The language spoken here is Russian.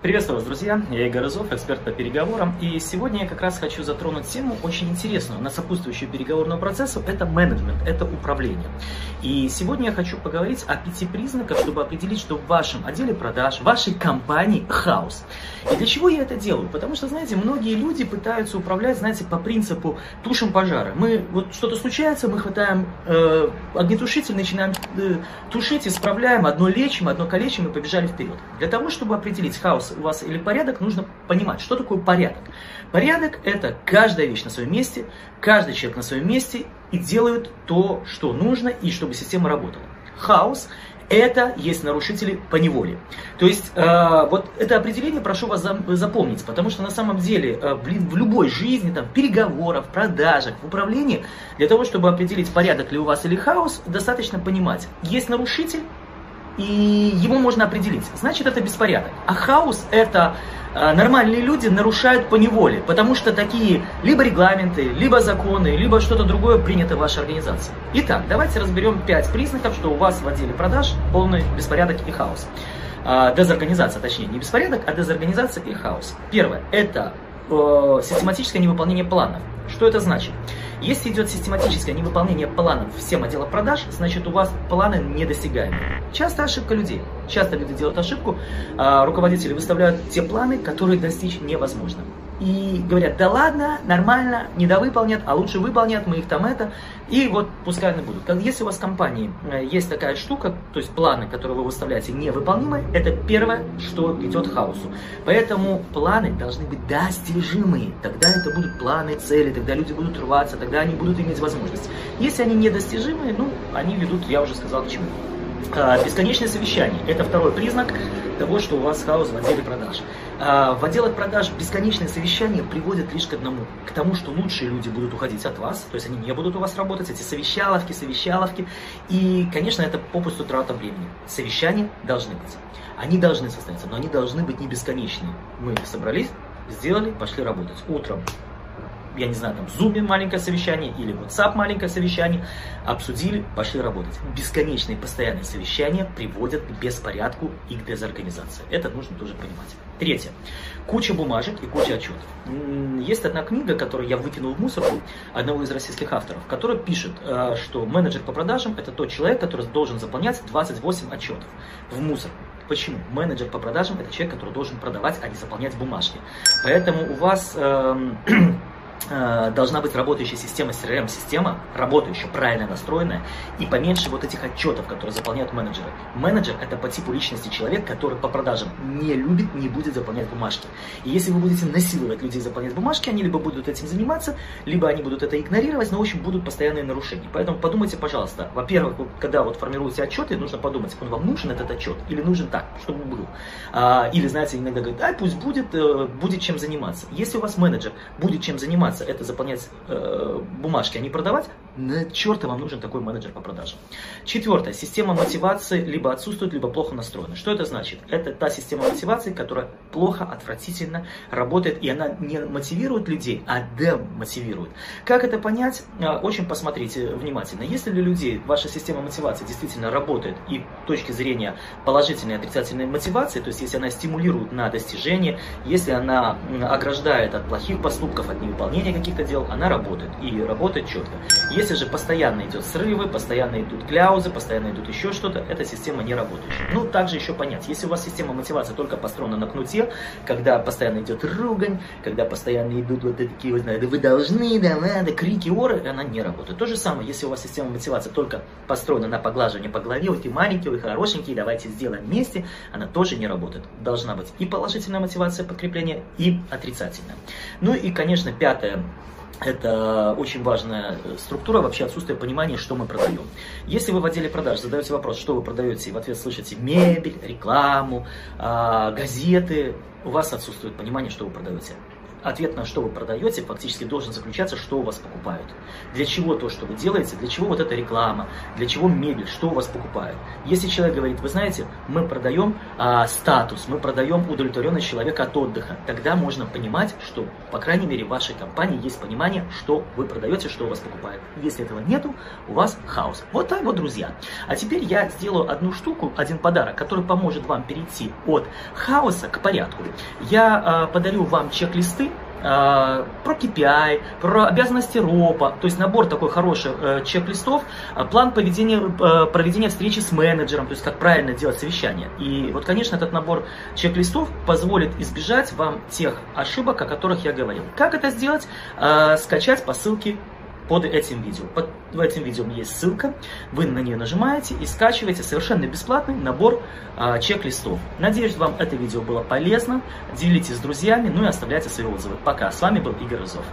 Приветствую вас, друзья! Я Игорь Изов, эксперт по переговорам. И сегодня я как раз хочу затронуть тему очень интересную, на сопутствующую переговорному процессу. Это менеджмент, это управление. И сегодня я хочу поговорить о пяти признаках, чтобы определить, что в вашем отделе продаж, в вашей компании хаос. И для чего я это делаю? Потому что, знаете, многие люди пытаются управлять, знаете, по принципу тушим пожары. Мы, вот что-то случается, мы хватаем э, огнетушитель, начинаем э, тушить, исправляем, одно лечим, одно калечим и побежали вперед. Для того, чтобы определить хаос у вас или порядок, нужно понимать, что такое порядок. Порядок – это каждая вещь на своем месте, каждый человек на своем месте и делают то, что нужно, и чтобы система работала. Хаос это есть нарушители по неволе. То есть э, вот это определение прошу вас запомнить, потому что на самом деле э, в, в любой жизни, там, переговорах, продажах, в управлении, для того, чтобы определить порядок ли у вас или хаос, достаточно понимать, есть нарушитель, и его можно определить. Значит, это беспорядок. А хаос это э, нормальные люди нарушают по неволе, потому что такие либо регламенты, либо законы, либо что-то другое принято в вашей организации. Итак, давайте разберем пять признаков, что у вас в отделе продаж полный беспорядок и хаос. Э, дезорганизация, точнее, не беспорядок, а дезорганизация и хаос. Первое – это э, систематическое невыполнение планов. Что это значит? Если идет систематическое невыполнение планов всем отделам продаж, значит у вас планы недосягаемы. Часто ошибка людей. Часто люди делают ошибку, а руководители выставляют те планы, которые достичь невозможно и говорят, да ладно, нормально, недовыполнят, а лучше выполнят, мы их там это, и вот пускай они будут. Если у вас в компании э, есть такая штука, то есть планы, которые вы выставляете, невыполнимы, это первое, что идет к хаосу. Поэтому планы должны быть достижимые, тогда это будут планы, цели, тогда люди будут рваться, тогда они будут иметь возможность. Если они недостижимые, ну, они ведут, я уже сказал, к чему. А, бесконечное совещание – это второй признак того, что у вас хаос в отделе продаж. А, в отделах продаж бесконечные совещания приводят лишь к одному, к тому, что лучшие люди будут уходить от вас, то есть они не будут у вас работать, эти совещаловки, совещаловки, и, конечно, это попусту трата времени. Совещания должны быть, они должны состояться, но они должны быть не бесконечные. Мы собрались, сделали, пошли работать. Утром я не знаю, там, Zoom маленькое совещание или WhatsApp маленькое совещание, обсудили, пошли работать. Бесконечные постоянные совещания приводят к беспорядку и к дезорганизации. Это нужно тоже понимать. Третье. Куча бумажек и куча отчетов. Есть одна книга, которую я выкинул в мусорку, одного из российских авторов, который пишет, э, что менеджер по продажам это тот человек, который должен заполнять 28 отчетов в мусор. Почему? Менеджер по продажам это человек, который должен продавать, а не заполнять бумажки. Поэтому у вас Э, должна быть работающая система, CRM-система, работающая, правильно настроенная, и поменьше вот этих отчетов, которые заполняют менеджеры. Менеджер – это по типу личности человек, который по продажам не любит, не будет заполнять бумажки. И если вы будете насиловать людей заполнять бумажки, они либо будут этим заниматься, либо они будут это игнорировать, но в общем будут постоянные нарушения. Поэтому подумайте, пожалуйста, во-первых, когда вот формируете отчеты, нужно подумать, он вам нужен этот отчет или нужен так, чтобы был. А, или, знаете, иногда говорят, а пусть будет, э, будет чем заниматься. Если у вас менеджер будет чем заниматься, заниматься, это заполнять э, бумажки, а не продавать, на черта вам нужен такой менеджер по продажам. Четвертое. Система мотивации либо отсутствует, либо плохо настроена. Что это значит? Это та система мотивации, которая плохо, отвратительно работает, и она не мотивирует людей, а демотивирует. Как это понять? Э, очень посмотрите внимательно. Если для людей ваша система мотивации действительно работает, и с точки зрения положительной и отрицательной мотивации, то есть если она стимулирует на достижение, если она ограждает от плохих поступков, от невыполнения, выполнения каких-то дел, она работает. И работает четко. Если же постоянно идет срывы, постоянно идут кляузы, постоянно идут еще что-то, эта система не работает. Ну, также еще понять, если у вас система мотивации только построена на кнуте, когда постоянно идет ругань, когда постоянно идут вот такие, вот, да вы должны, да надо, крики, оры, она не работает. То же самое, если у вас система мотивации только построена на поглаживании по голове, вот и маленькие, вы хорошенькие, давайте сделаем вместе, она тоже не работает. Должна быть и положительная мотивация подкрепления, и отрицательная. Ну и, конечно, пятое, Это очень важная структура, вообще отсутствие понимания, что мы продаем. Если вы в отделе продаж задаете вопрос, что вы продаете, и в ответ слышите мебель, рекламу, а, газеты, у вас отсутствует понимание, что вы продаете. Ответ на что вы продаете фактически должен заключаться, что у вас покупают. Для чего то, что вы делаете, для чего вот эта реклама, для чего мебель, что у вас покупают. Если человек говорит, вы знаете, мы продаем а, статус, мы продаем удовлетворенность человека от отдыха, тогда можно понимать, что, по крайней мере, в вашей компании есть понимание, что вы продаете, что у вас покупают. Если этого нету, у вас хаос. Вот так вот, друзья. А теперь я сделаю одну штуку, один подарок, который поможет вам перейти от хаоса к порядку. Я а, подарю вам чек-листы, а, про KPI, про обязанности РОПа, то есть набор такой хороший э, чек-листов, а, план поведения, э, проведения встречи с менеджером, то есть как правильно делать совещание. И вот, конечно, этот набор чек-листов позволит избежать вам тех ошибок, о которых я говорил. Как это сделать? Э, скачать по ссылке под этим видео. Под этим видео есть ссылка, вы на нее нажимаете и скачиваете совершенно бесплатный набор а, чек-листов. Надеюсь, вам это видео было полезно. Делитесь с друзьями, ну и оставляйте свои отзывы. Пока. С вами был Игорь Рызов.